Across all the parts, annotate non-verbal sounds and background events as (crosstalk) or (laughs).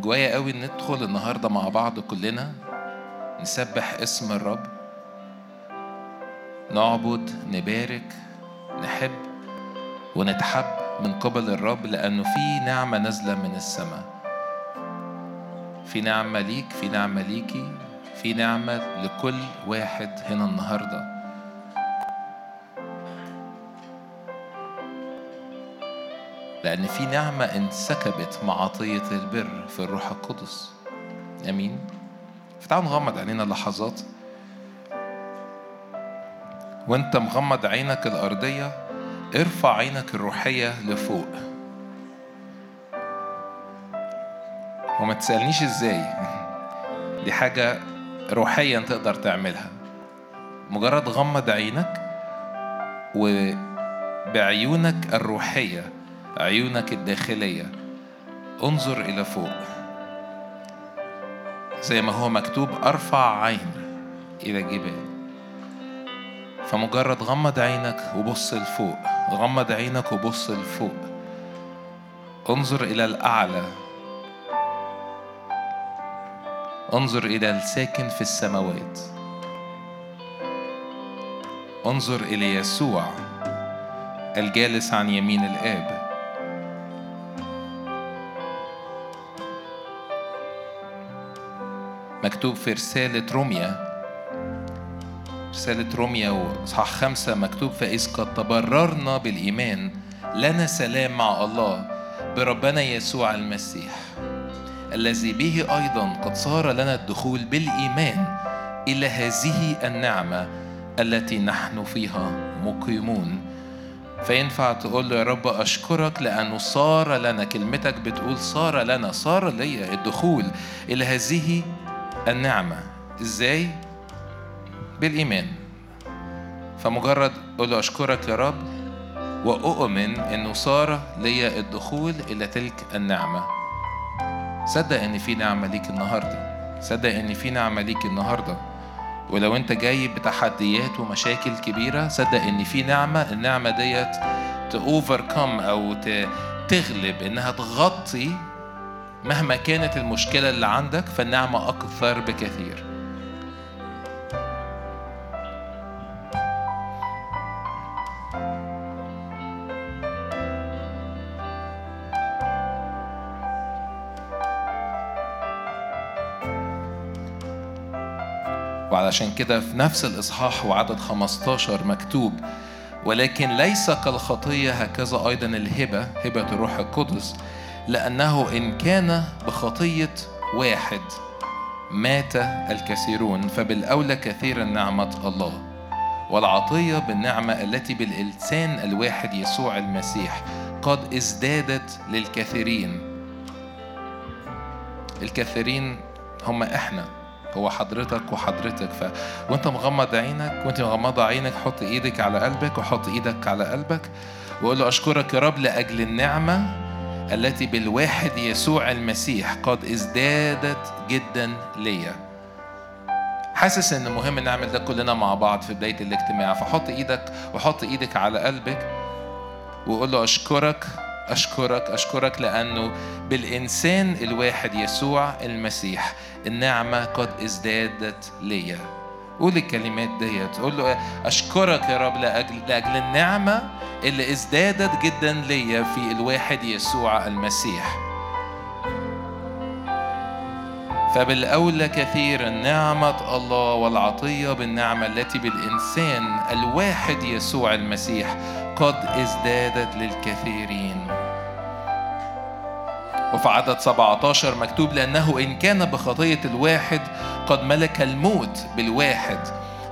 جوايا قوي ندخل النهارده مع بعض كلنا نسبح اسم الرب نعبد نبارك نحب ونتحب من قبل الرب لأنه في نعمة نازلة من السماء. في نعمة ليك في نعمة ليكي في نعمة لكل واحد هنا النهارده. لأن في نعمة انسكبت مع عطية البر في الروح القدس. أمين. فتعالوا نغمض عينينا لحظات. وانت مغمض عينك الأرضية ارفع عينك الروحية لفوق. وما تسألنيش إزاي. دي حاجة روحيا تقدر تعملها. مجرد غمض عينك وبعيونك الروحية عيونك الداخلية. انظر إلى فوق. زي ما هو مكتوب أرفع عين إلى جبال. فمجرد غمض عينك وبص لفوق. غمض عينك وبص لفوق. انظر إلى الأعلى. انظر إلى الساكن في السماوات. انظر إلى يسوع الجالس عن يمين الآب. مكتوب في رسالة روميا. رسالة روميا وإصحاح خمسة مكتوب فإذ قد تبررنا بالإيمان لنا سلام مع الله بربنا يسوع المسيح الذي به أيضا قد صار لنا الدخول بالإيمان إلى هذه النعمة التي نحن فيها مقيمون فينفع تقول له يا رب أشكرك لأنه صار لنا كلمتك بتقول صار لنا صار لي الدخول إلى هذه النعمة. إزاي؟ بالإيمان. فمجرد قول له أشكرك يا رب وأؤمن إنه صار لي الدخول إلى تلك النعمة. صدق إن في نعمة ليك النهاردة. صدق إن في نعمة ليك النهاردة. ولو أنت جاي بتحديات ومشاكل كبيرة صدق إن في نعمة. النعمة ديت تأوفركم أو تغلب إنها تغطي مهما كانت المشكلة اللي عندك فالنعمة أكثر بكثير. وعلشان كده في نفس الإصحاح وعدد 15 مكتوب ولكن ليس كالخطية هكذا أيضا الهبة هبة الروح القدس لأنه إن كان بخطية واحد مات الكثيرون فبالأولى كثيرا نعمة الله. والعطية بالنعمة التي بالإلسان الواحد يسوع المسيح قد ازدادت للكثيرين. الكثيرين هم إحنا هو حضرتك وحضرتك. ف... وأنت مغمض عينك وأنت مغمضة عينك حط إيدك على قلبك وحط إيدك على قلبك وقول له أشكرك يا رب لأجل النعمة التي بالواحد يسوع المسيح قد ازدادت جدا ليا. حاسس إن مهم نعمل ده كلنا مع بعض في بداية الاجتماع. فحط إيدك وحط إيدك على قلبك وقول له أشكرك أشكرك أشكرك لأنه بالإنسان الواحد يسوع المسيح النعمة قد ازدادت ليا. قول الكلمات ديت. قول له أشكرك يا رب لاجل لأجل النعمة اللي ازدادت جدا ليا في الواحد يسوع المسيح. فبالأولى كثيرا نعمة الله والعطية بالنعمة التي بالإنسان الواحد يسوع المسيح قد ازدادت للكثيرين. وفي عدد 17 مكتوب لأنه إن كان بخطية الواحد قد ملك الموت بالواحد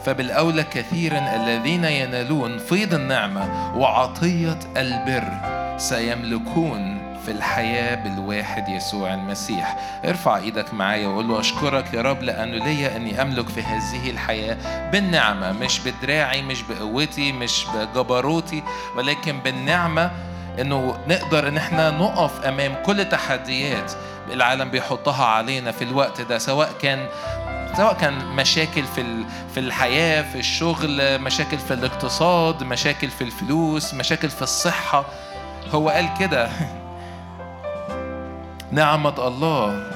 فبالأولى كثيرا الذين ينالون فيض النعمة وعطية البر سيملكون في الحياة بالواحد يسوع المسيح. ارفع إيدك معايا وقول له اشكرك يا رب لأنه ليا أني أملك في هذه الحياة بالنعمة مش بدراعي مش بقوتي مش بجبروتي ولكن بالنعمة إنه نقدر إن إحنا نقف أمام كل تحديات العالم بيحطها علينا في الوقت ده سواء كان سواء كان مشاكل في في الحياة في الشغل مشاكل في الاقتصاد مشاكل في الفلوس مشاكل في الصحة. هو قال كده (laughs) نعمة الله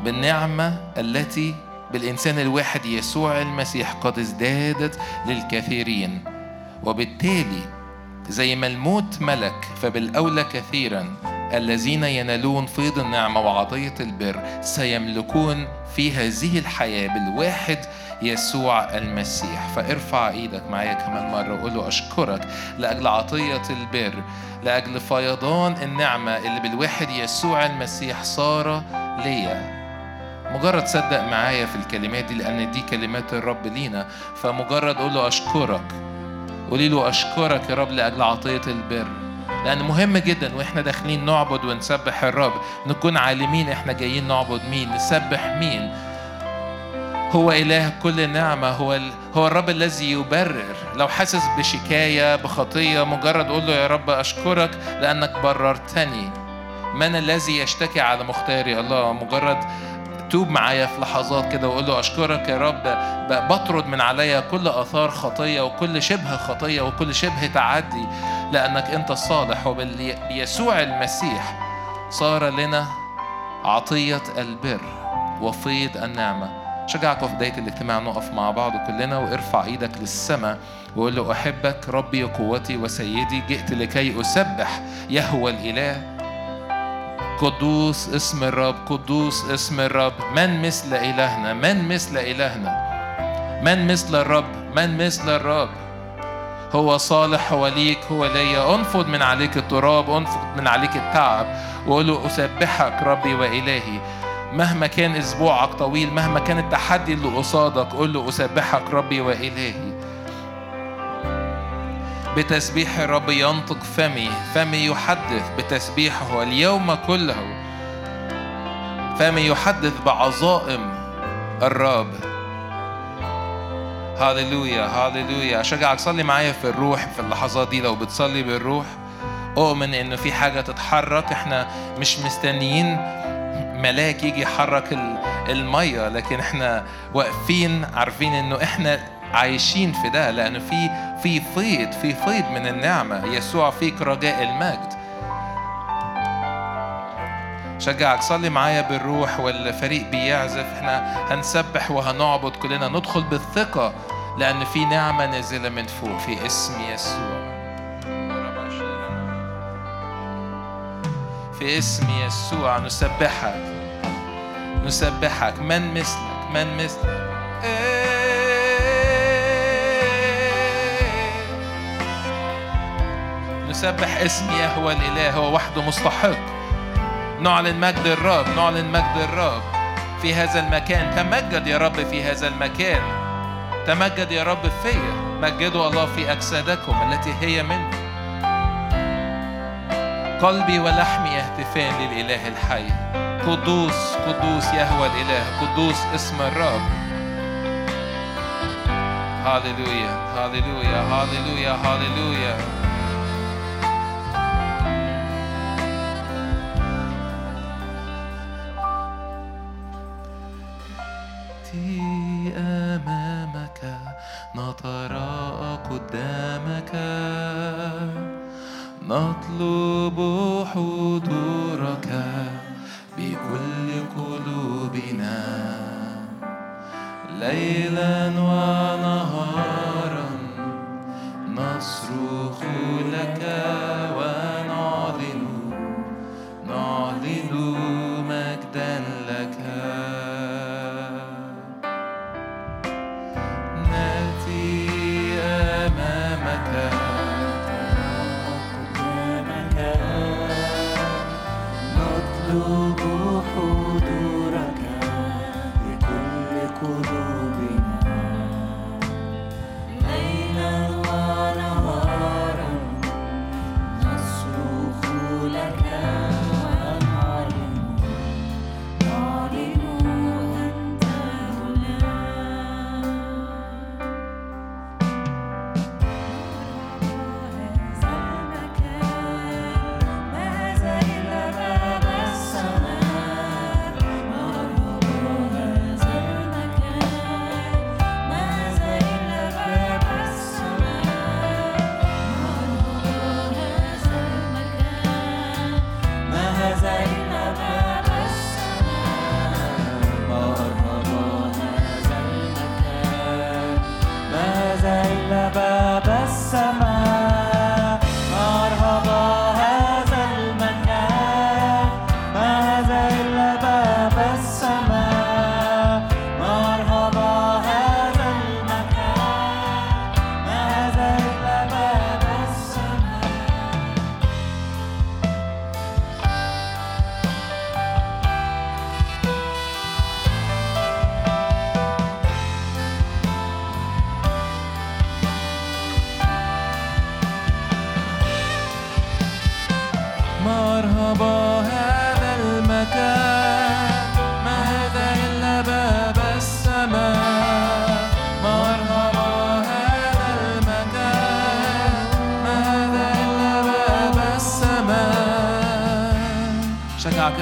بالنعمة التي بالإنسان الواحد يسوع المسيح قد ازدادت للكثيرين. وبالتالي زي ما الموت ملك فبالأولى كثيرا الذين ينالون فيض النعمة وعطية البر سيملكون في هذه الحياة بالواحد يسوع المسيح. فارفع إيدك معايا كمان مرة وقول له أشكرك لأجل عطية البر لأجل فيضان النعمة اللي بالواحد يسوع المسيح صار ليا. مجرد صدق معايا في الكلمات دي لأن دي كلمات الرب لينا. فمجرد قول له أشكرك قولي له أشكرك يا رب لأجل عطية البر. لأن مهم جدا وإحنا داخلين نعبد ونسبح الرب. نكون عالمين إحنا جايين نعبد مين نسبح مين. هو إله كل نعمة هو ال... هو الرب الذي يبرر. لو حاسس بشكاية بخطية مجرد قول له يا رب أشكرك لأنك بررتني. من الذي يشتكي على مختاري؟ الله مجرد توب معايا في لحظات كده وقول له أشكرك يا رب بطرد من عليا كل آثار خطية وكل شبه خطية وكل شبه تعدي لأنك أنت الصالح وبيسوع المسيح صار لنا عطية البر وفيض النعمة. شجعكم في بداية الاجتماع نقف مع بعض كلنا وارفع إيدك للسماء وقول له أحبك ربي قوتي وسيدي جئت لكي أسبح يهوى الإله قدوس اسم الرب قدوس اسم الرب. من مثل إلهنا؟ من مثل إلهنا؟ من مثل الرب؟ من مثل الرب؟ هو صالح هو ليك هو ليا. أنفض من عليك التراب أنفض من عليك التعب وقول له أسبحك ربي وإلهي. مهما كان أسبوعك طويل مهما كان التحدي اللي قصادك قول له أسبحك ربي وإلهي. بتسبيح الرب ينطق فمي فمي يحدث بتسبيحه اليوم كله. فمي يحدث بعظائم الرب. هاليلويا هاليلويا أشجعك صلي معايا في الروح في اللحظات دي. لو بتصلي بالروح أؤمن إنه في حاجة تتحرك. إحنا مش مستنيين ملاك يجي يحرك المية لكن إحنا واقفين عارفين إنه إحنا عايشين في ده لأنه في في فيض في فيض من النعمة. يسوع فيك رجاء المجد. شجعك صلي معايا بالروح والفريق بيعزف. إحنا هنسبح وهنعبد كلنا. ندخل بالثقة لأن في نعمة نازلة من فوق في اسم يسوع. في اسم يسوع نسبحك. نسبحك. من مثلك من مثلك. نسبح اسم يهوى الإله هو وحده مستحق. نعلن مجد الرب نعلن مجد الرب. في هذا المكان تمجد يا رب في هذا المكان. تمجد يا رب فيا. مجدوا الله في أجسادكم التي هي منه. قلبي ولحمي يهتفان للإله الحي. قدوس قدوس يهوى الإله. قدوس اسم الرب. هاليلويا هاليلويا هاليلويا هاليلويا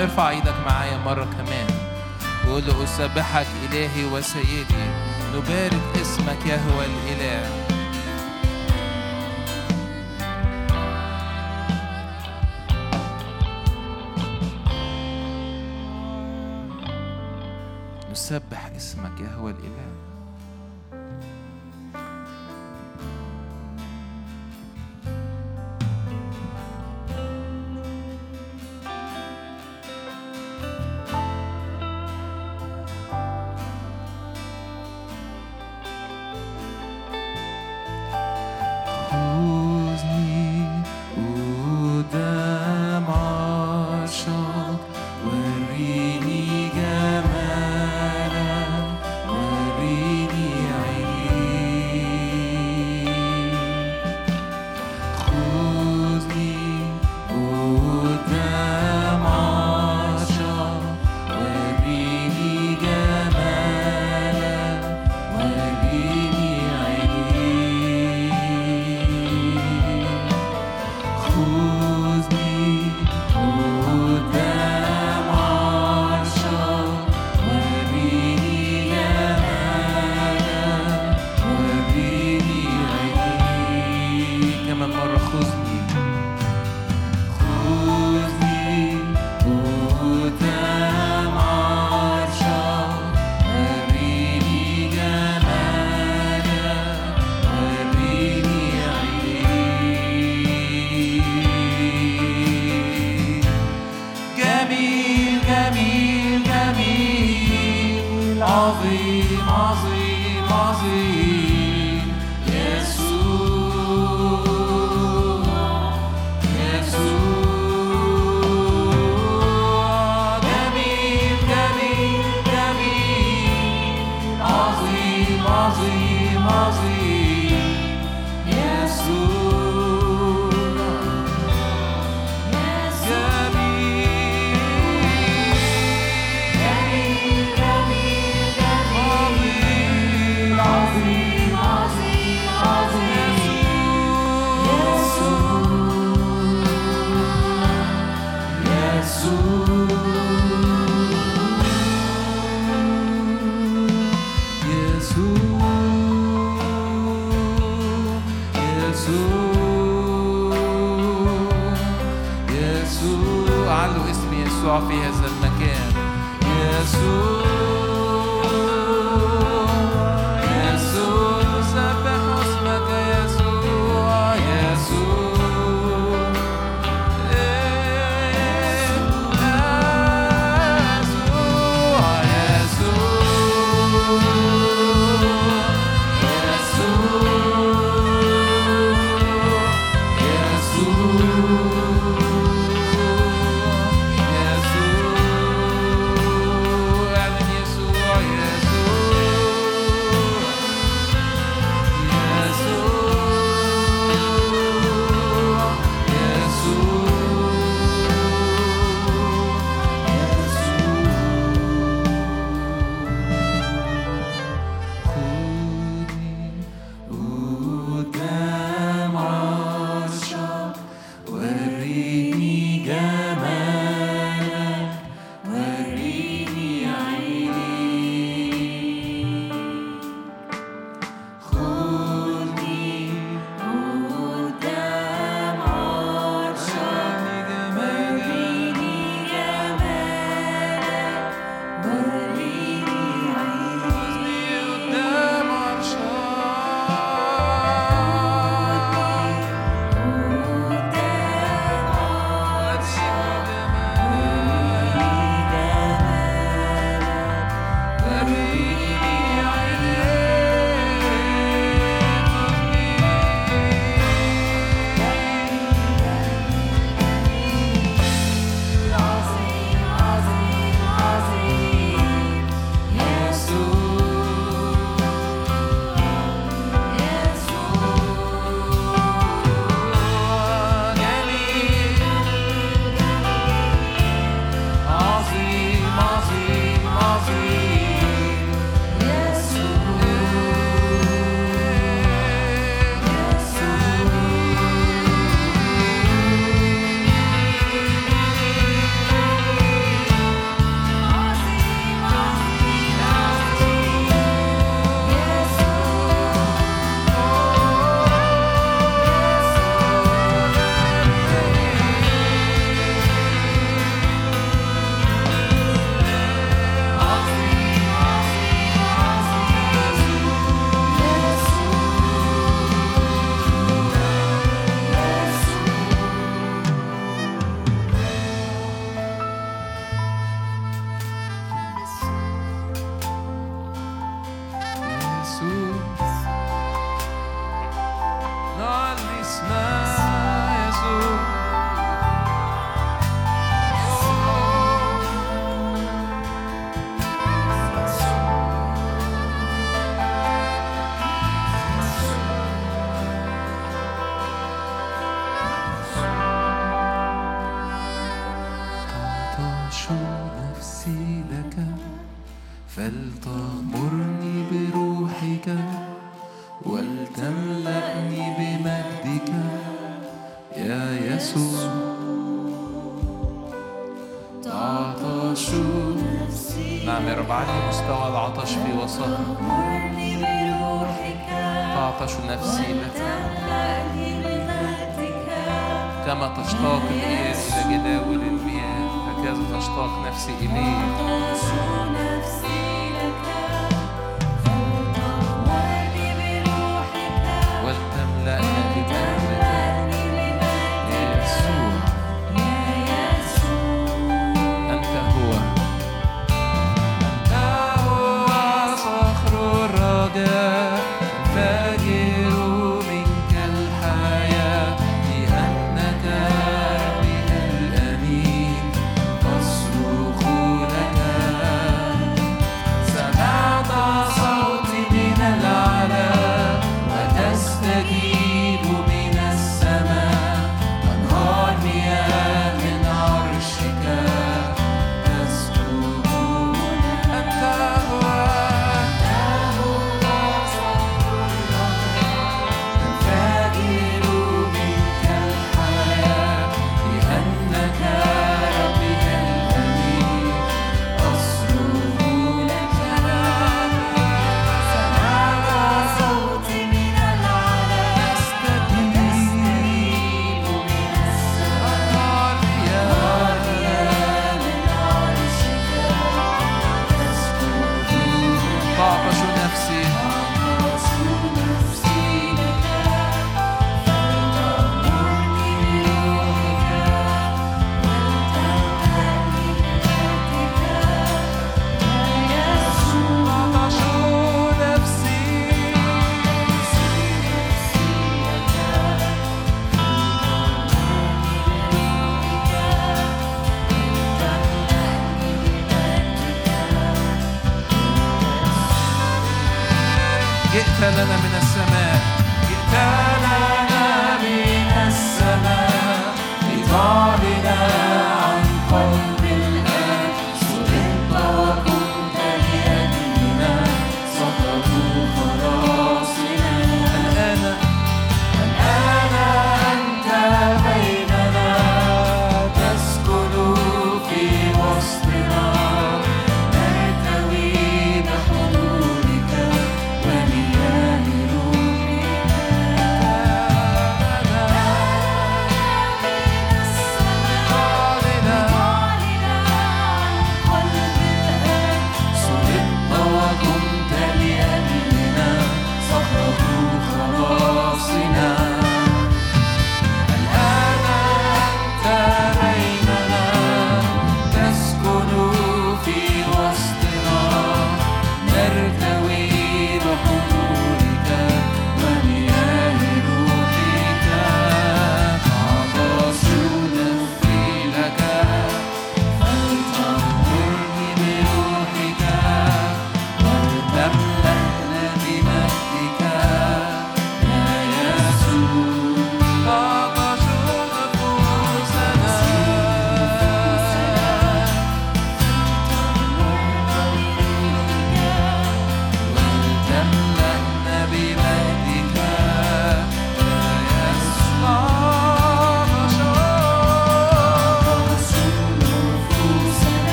ارفع إيدك معايا مرة كمان. وقول له أسبحك إلهي وسيدي. نبارك اسمك يا هو الإله. نسبح اسمك يا هو الإله. الخلاصة تعطش نفسي لك كما تشتاق الإيل إلى جداول المياه هكذا تشتاق نفسي إليك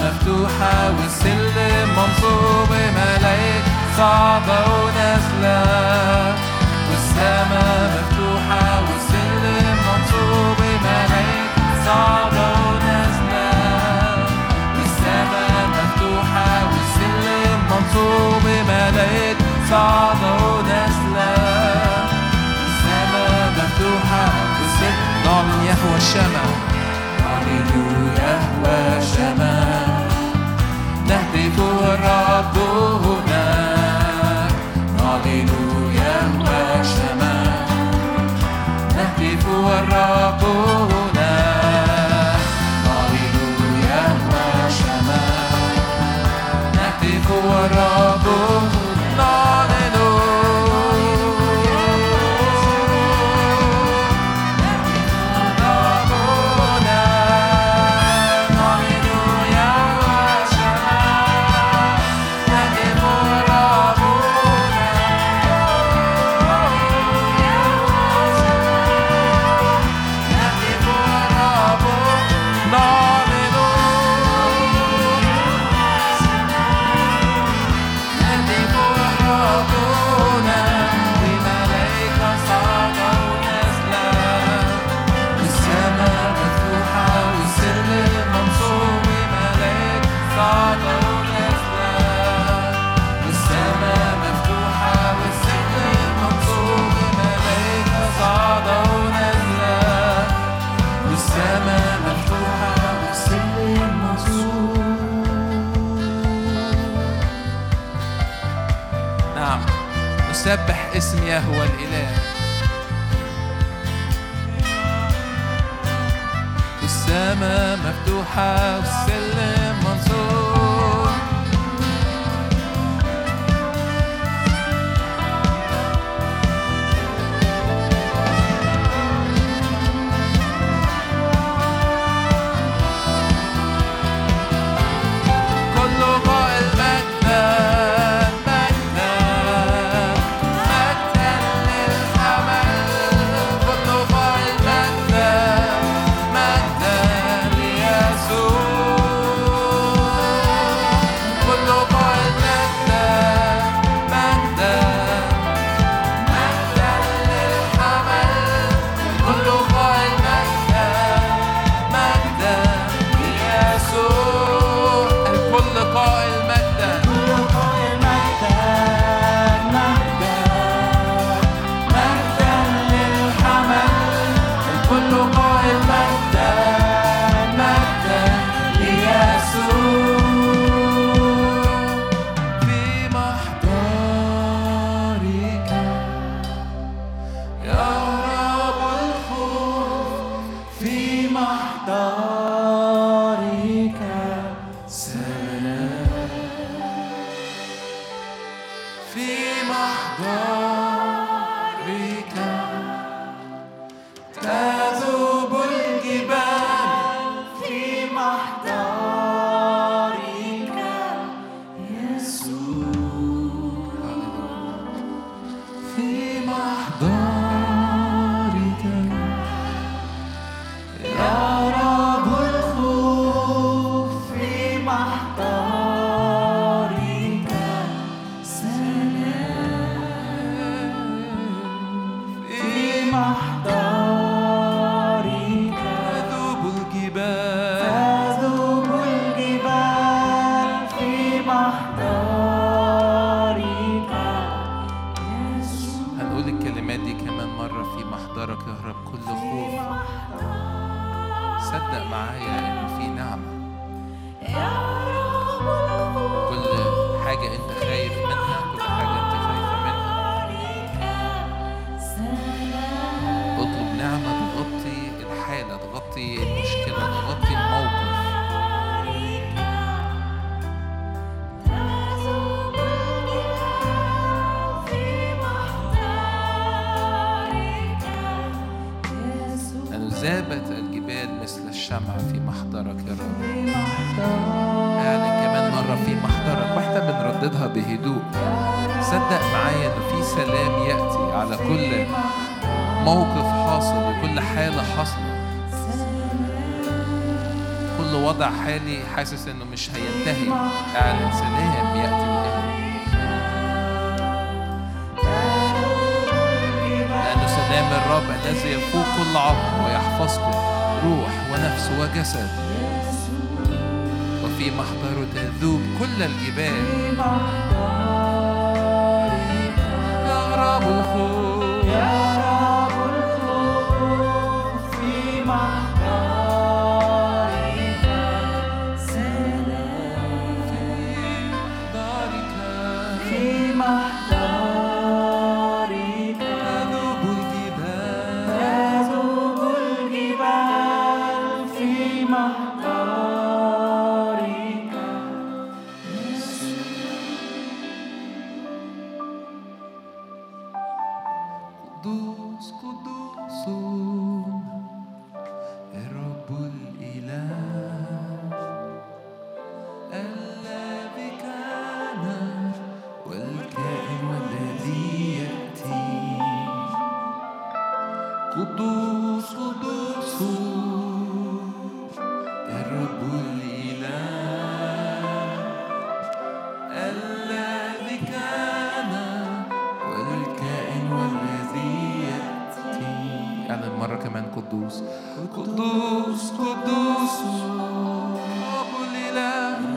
مفتوحة والسلم منصوب ملايك صعبة ونازلة. والسماء مفتوحة والسلم منصوب ملايك صعبة ونازلة. والسماء مفتوحة والسلم منصوب ملايك صعبة ونازلة. والسماء مفتوحة والسلم نعم يهوى الشمع. هو سبح اسم يهوى الإله. السماء مفتوحة والسلم منصور. 나 ترددها بهدوء. صدق معايا ان في سلام يأتي على كل موقف حاصل وكل حالة حاصلة. كل وضع حالي حاسس إنه مش هينتهي. أعلن سلام يأتي لأنه سلام الرب الذي يفوق كل عقل ويحفظكم روح ونفس وجسد. في محضر تذوب كل الجبال في محضر يهرب الخوف. Kudus, Kudus, Kudus, Kudus, Kudus,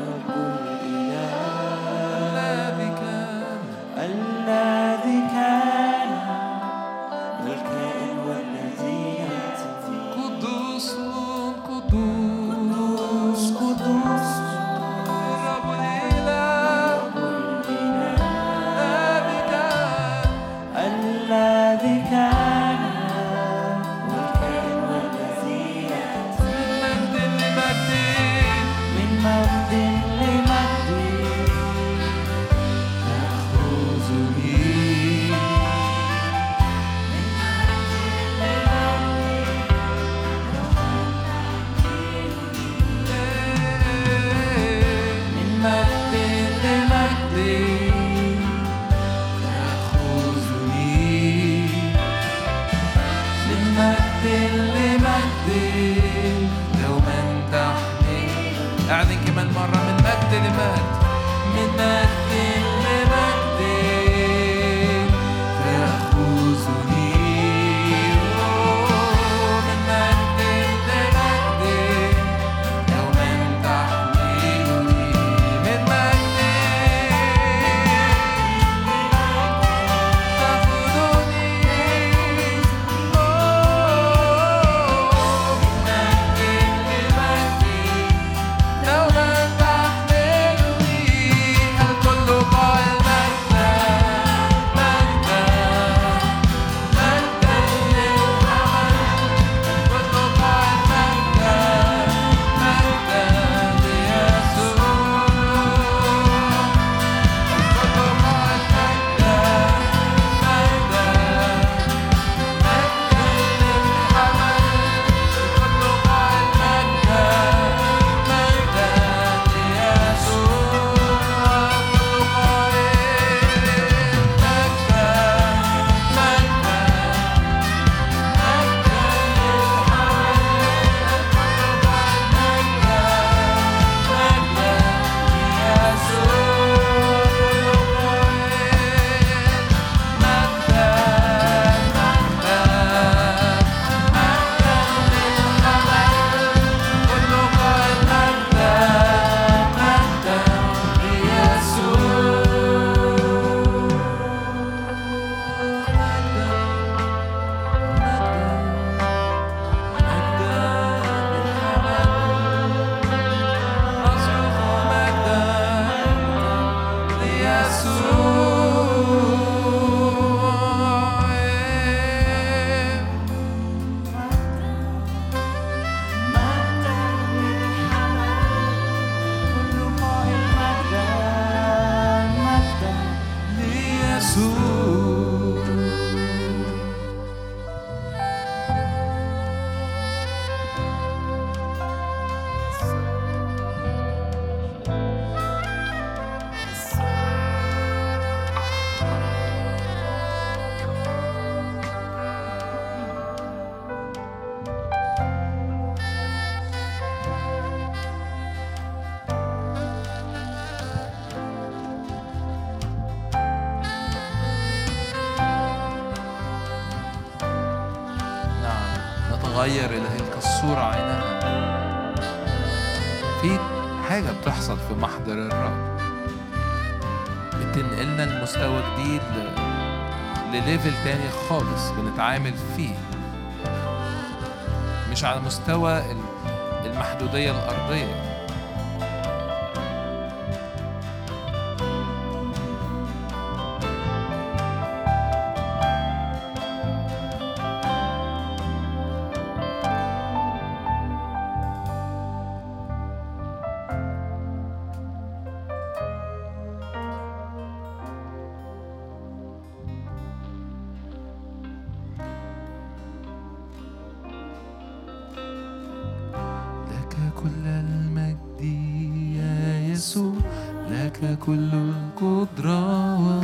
تتغير إلهيك الصورة عينها في حاجة بتحصل في محضر الرب. بتنقلنا لمستوى جديد لليفل تاني خالص بنتعامل فيه. مش على مستوى المحدودية الأرضية.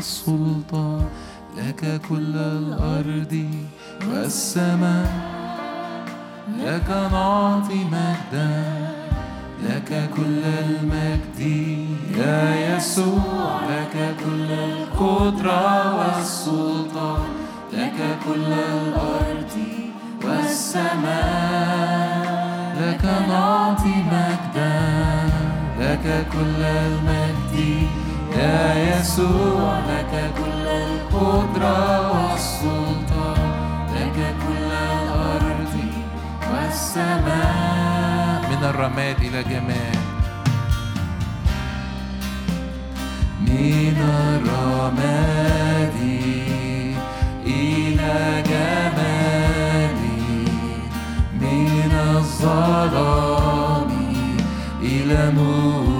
السلطان لك كل الأرض والسماء. لك نعطي مجدا لك كل المجد. يا يسوع لك كل القدرة والسلطان لك كل الأرض والسماء. لك نعطي مجدا لك كل المجد. يا يسوع لك كل القدرة والسلطان لك كل الأرض والسماء. من الرماد إلى جمال من الرماد إلى جمال من الظلام إلى نورك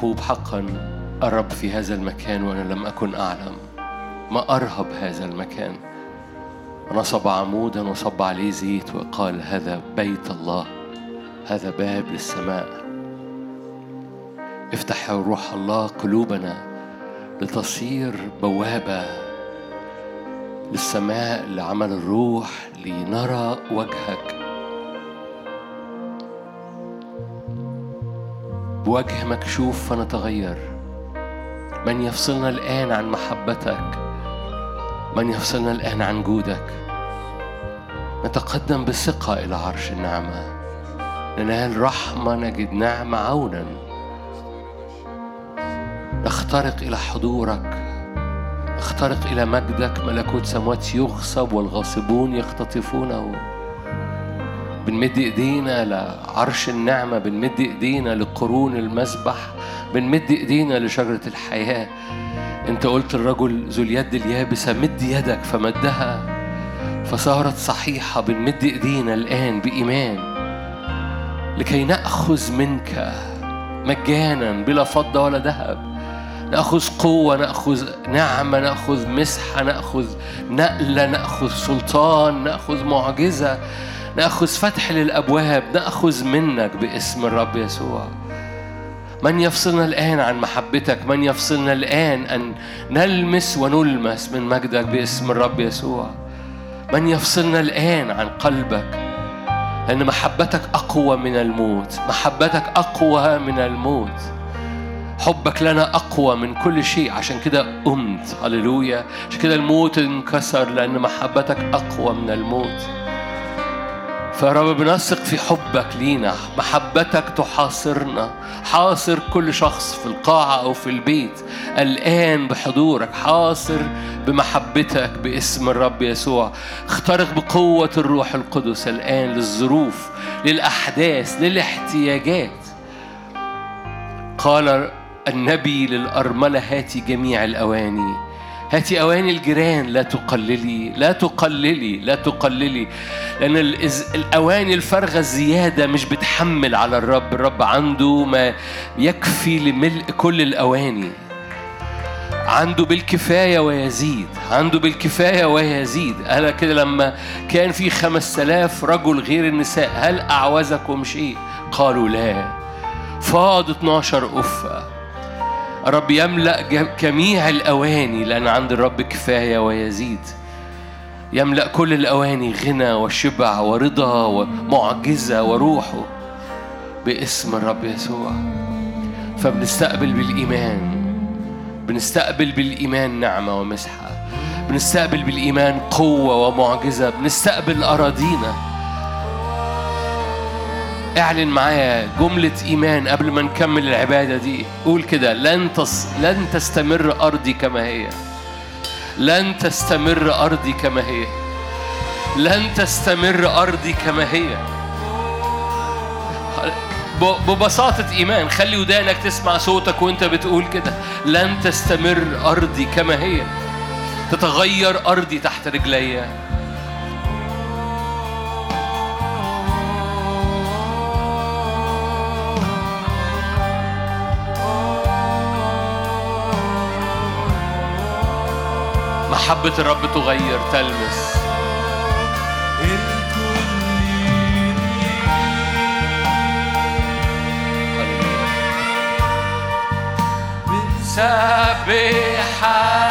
يعقوب حقا الرب في هذا المكان وأنا لم أكن أعلم. ما أرهب هذا المكان؟ ونصب عمودا وصب عليه زيت وقال هذا بيت الله هذا باب للسماء. افتح روح الله قلوبنا لتصير بوابة للسماء لعمل الروح لنرى وجهك. بوجه مكشوف فنتغير. من يفصلنا الآن عن محبتك من يفصلنا الآن عن جودك. نتقدم بثقة إلى عرش النعمة. ننال رحمة نجد نعمة عونا. نخترق إلى حضورك. نخترق إلى مجدك. ملكوت سموات يغصب والغاصبون يختطفونه. بنمد إيدينا لعرش النعمة بنمد إيدينا لقرون المسبح بنمد إيدينا لشجرة الحياة. أنت قلت الرجل ذو اليد اليابسة مد يدك. فمدها فصارت صحيحة بنمد إيدينا الآن بإيمان. لكي نأخذ منك مجانا بلا فضة ولا ذهب. نأخذ قوة نأخذ نعمة نأخذ مسحة نأخذ نقلة نأخذ سلطان نأخذ معجزة. نأخذ فتح للأبواب نأخذ منك باسم الرب يسوع. من يفصلنا الآن عن محبتك؟ من يفصلنا الآن أن نلمس ونلمس من مجدك باسم الرب يسوع؟ من يفصلنا الآن عن قلبك؟ لأن محبتك أقوى من الموت. محبتك أقوى من الموت. حبك لنا أقوى من كل شيء. عشان كده قمت. هللويا. عشان كده الموت انكسر لأن محبتك أقوى من الموت. فيا رب بنثق في حبك لينا محبتك تحاصرنا. حاصر كل شخص في القاعة أو في البيت. الآن بحضورك حاصر بمحبتك باسم الرب يسوع. اخترق بقوة الروح القدس الآن للظروف للأحداث للاحتياجات. قال النبي للأرملة هاتي جميع الأواني. هاتي أواني الجيران لا تقللي لا تقللي لا تقللي. لأن الأواني الفارغة الزيادة مش بتحمل على الرب الرب عنده ما يكفي لملء كل الأواني. عنده بالكفاية ويزيد عنده بالكفاية ويزيد. أنا كده لما كان في خمس آلاف رجل غير النساء هل أعوزكم شيء؟ قالوا لا. فاض 12 أفة. الرب يملأ جميع الأواني لأن عند الرب كفاية ويزيد. يملأ كل الأواني غنى وشبع ورضا ومعجزة وروحه باسم الرب يسوع. فبنستقبل بالإيمان بنستقبل بالإيمان نعمة ومسحة بنستقبل بالإيمان قوة ومعجزة بنستقبل أراضينا. اعلن معايا جملة إيمان قبل ما نكمل العبادة دي. قول كده لن تص... لن تستمر أرضي كما هي. لن تستمر أرضي كما هي. لن تستمر أرضي كما هي. ببساطة إيمان خلي ودانك تسمع صوتك وأنت بتقول كده. لن تستمر أرضي كما هي. تتغير أرضي تحت رجلي. محبة الرب تغير تلمس. سبحان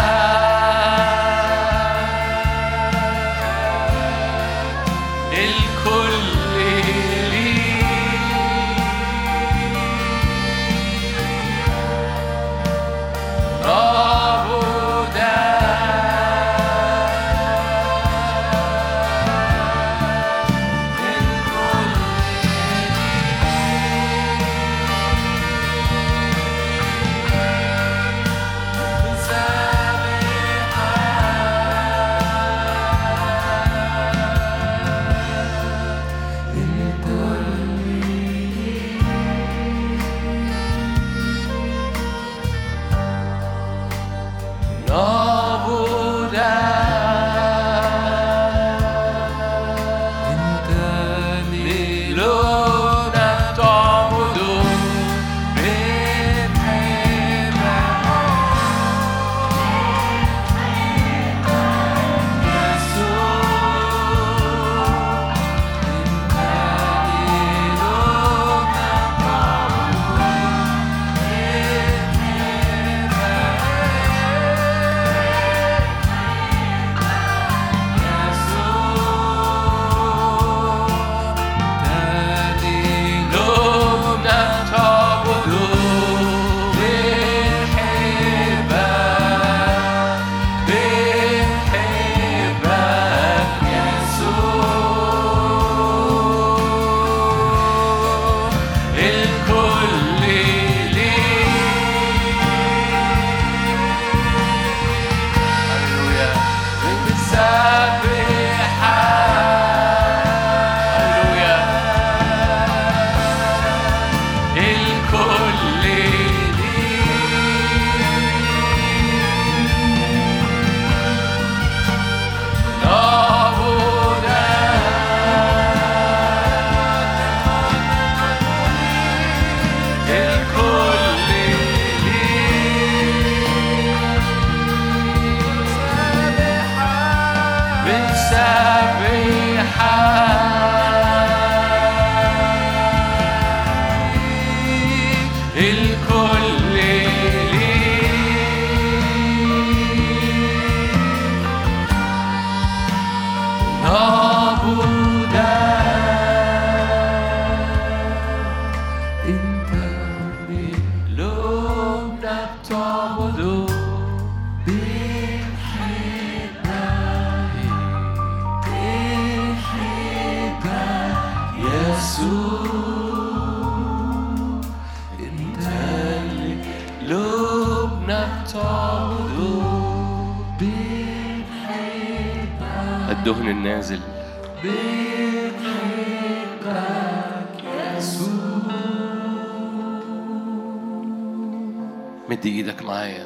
مد إيدك معايا.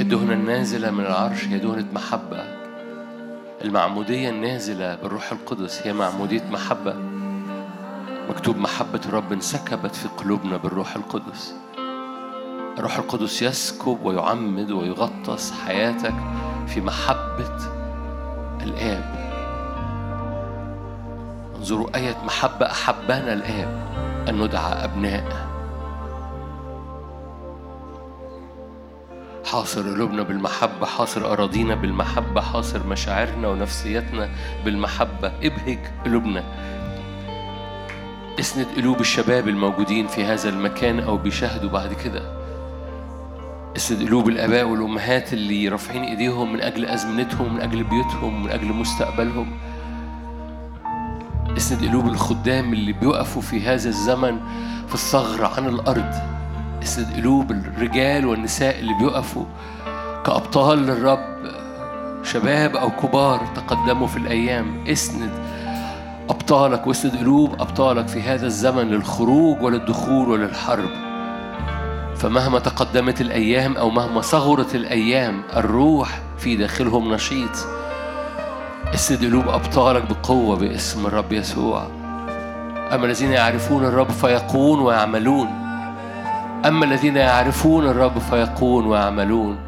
الدهنة النازلة من العرش هي دهنة محبة. المعمودية النازلة بالروح القدس هي معمودية محبة. مكتوب محبة الرب انسكبت في قلوبنا بالروح القدس. الروح القدس يسكب ويعمد ويغطس حياتك في محبة الآب. انظروا آية محبة أحبنا الآب أن ندعى أبناء حاصر قلوبنا بالمحبة حاصر أراضينا بالمحبة حاصر مشاعرنا ونفسيتنا بالمحبة. ابهج قلوبنا. اسند قلوب الشباب الموجودين في هذا المكان أو بيشاهدوا بعد كده. اسند قلوب الآباء والأمهات اللي رافعين إيديهم من أجل أزمنتهم من أجل بيوتهم من أجل مستقبلهم. اسند قلوب الخدام اللي بيقفوا في هذا الزمن في الثغر عن الأرض. قلوب الرجال والنساء اللي بيقفوا كأبطال للرب شباب أو كبار تقدموا في الأيام. اسند أبطالك واسند قلوب أبطالك في هذا الزمن للخروج وللدخول وللحرب. فمهما تقدمت الأيام أو مهما صغرت الأيام الروح في داخلهم نشيط. اسند قلوب أبطالك بقوة باسم الرب يسوع. أما الذين يعرفون الرب فيقون ويعملون. أما الذين يعرفون الرب فيقون ويعملون.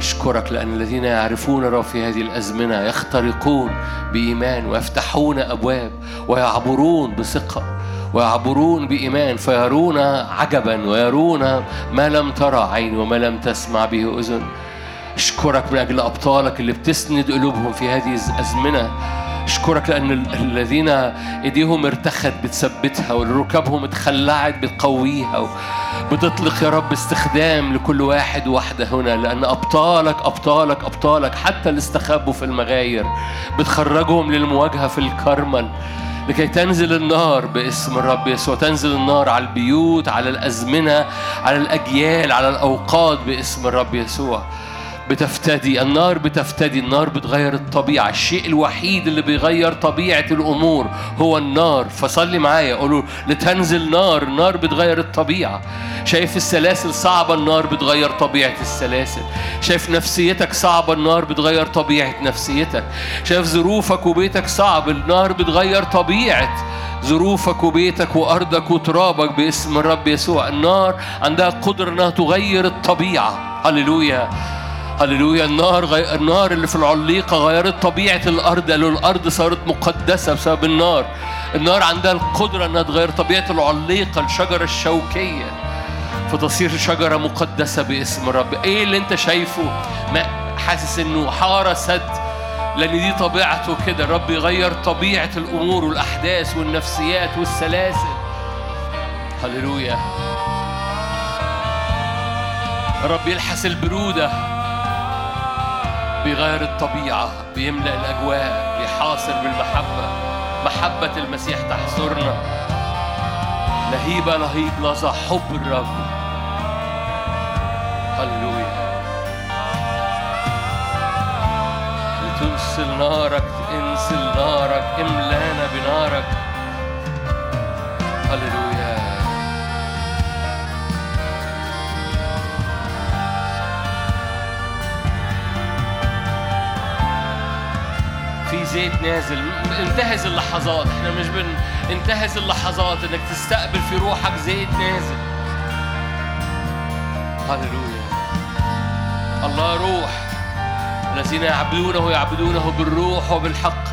أشكرك لأن الذين يعرفون الرب في هذه الأزمنة يخترقون بإيمان ويفتحون أبواب ويعبرون بثقة ويعبرون بإيمان فيرون عجبا ويرون ما لم ترى عين وما لم تسمع به أذن. أشكرك من أجل أبطالك اللي بتسند قلوبهم في هذه الأزمنة. أشكرك لأن ال- الذين إيديهم ارتخت بتثبتها وركابهم اتخلعت بتقويها بتطلق يا رب استخدام لكل واحد واحدة هنا لأن أبطالك أبطالك أبطالك حتى اللي استخبوا في المغاير بتخرجهم للمواجهة في الكرمل لكي تنزل النار باسم الرب يسوع تنزل النار على البيوت على الأزمنة على الأجيال على الأوقات باسم الرب يسوع. بتفتدي النار بتفتدي النار بتغير الطبيعة. الشيء الوحيد اللي بيغير طبيعة الأمور هو النار. فصلي معايا قولوا لتنزل نار النار بتغير الطبيعة. شايف السلاسل صعبة النار بتغير طبيعة السلاسل. شايف نفسيتك صعبة النار بتغير طبيعة نفسيتك. شايف ظروفك وبيتك صعب النار بتغير طبيعة. ظروفك وبيتك وأرضك وترابك باسم الرب يسوع. النار عندها قدرة أنها تغير الطبيعة. هللويا. هللويا النار غي... النار اللي في العليقة غيرت طبيعة الأرض قالوا الأرض صارت مقدسة بسبب النار. النار عندها القدرة أنها تغير طبيعة العليقة الشجرة الشوكية. فتصير شجرة مقدسة باسم الرب. إيه اللي أنت شايفه؟ ما حاسس إنه حارة سد لأن دي طبيعته كده. الرب يغير طبيعة الأمور والأحداث والنفسيات والسلاسل. هللويا. الرب يلحس البرودة. بيغير الطبيعة بيملأ الأجواء بيحاصر بالمحبة. محبة المسيح تحصرنا. لهيب لهيب لظى حب الرب. هللويا. لتنسل نارك انسل نارك املانا بنارك. في زيت نازل. انتهز اللحظات. إحنا مش بن انتهز اللحظات إنك تستقبل في روحك زيت نازل. هللويا. الله روح. الذين يعبدونه يعبدونه بالروح وبالحق.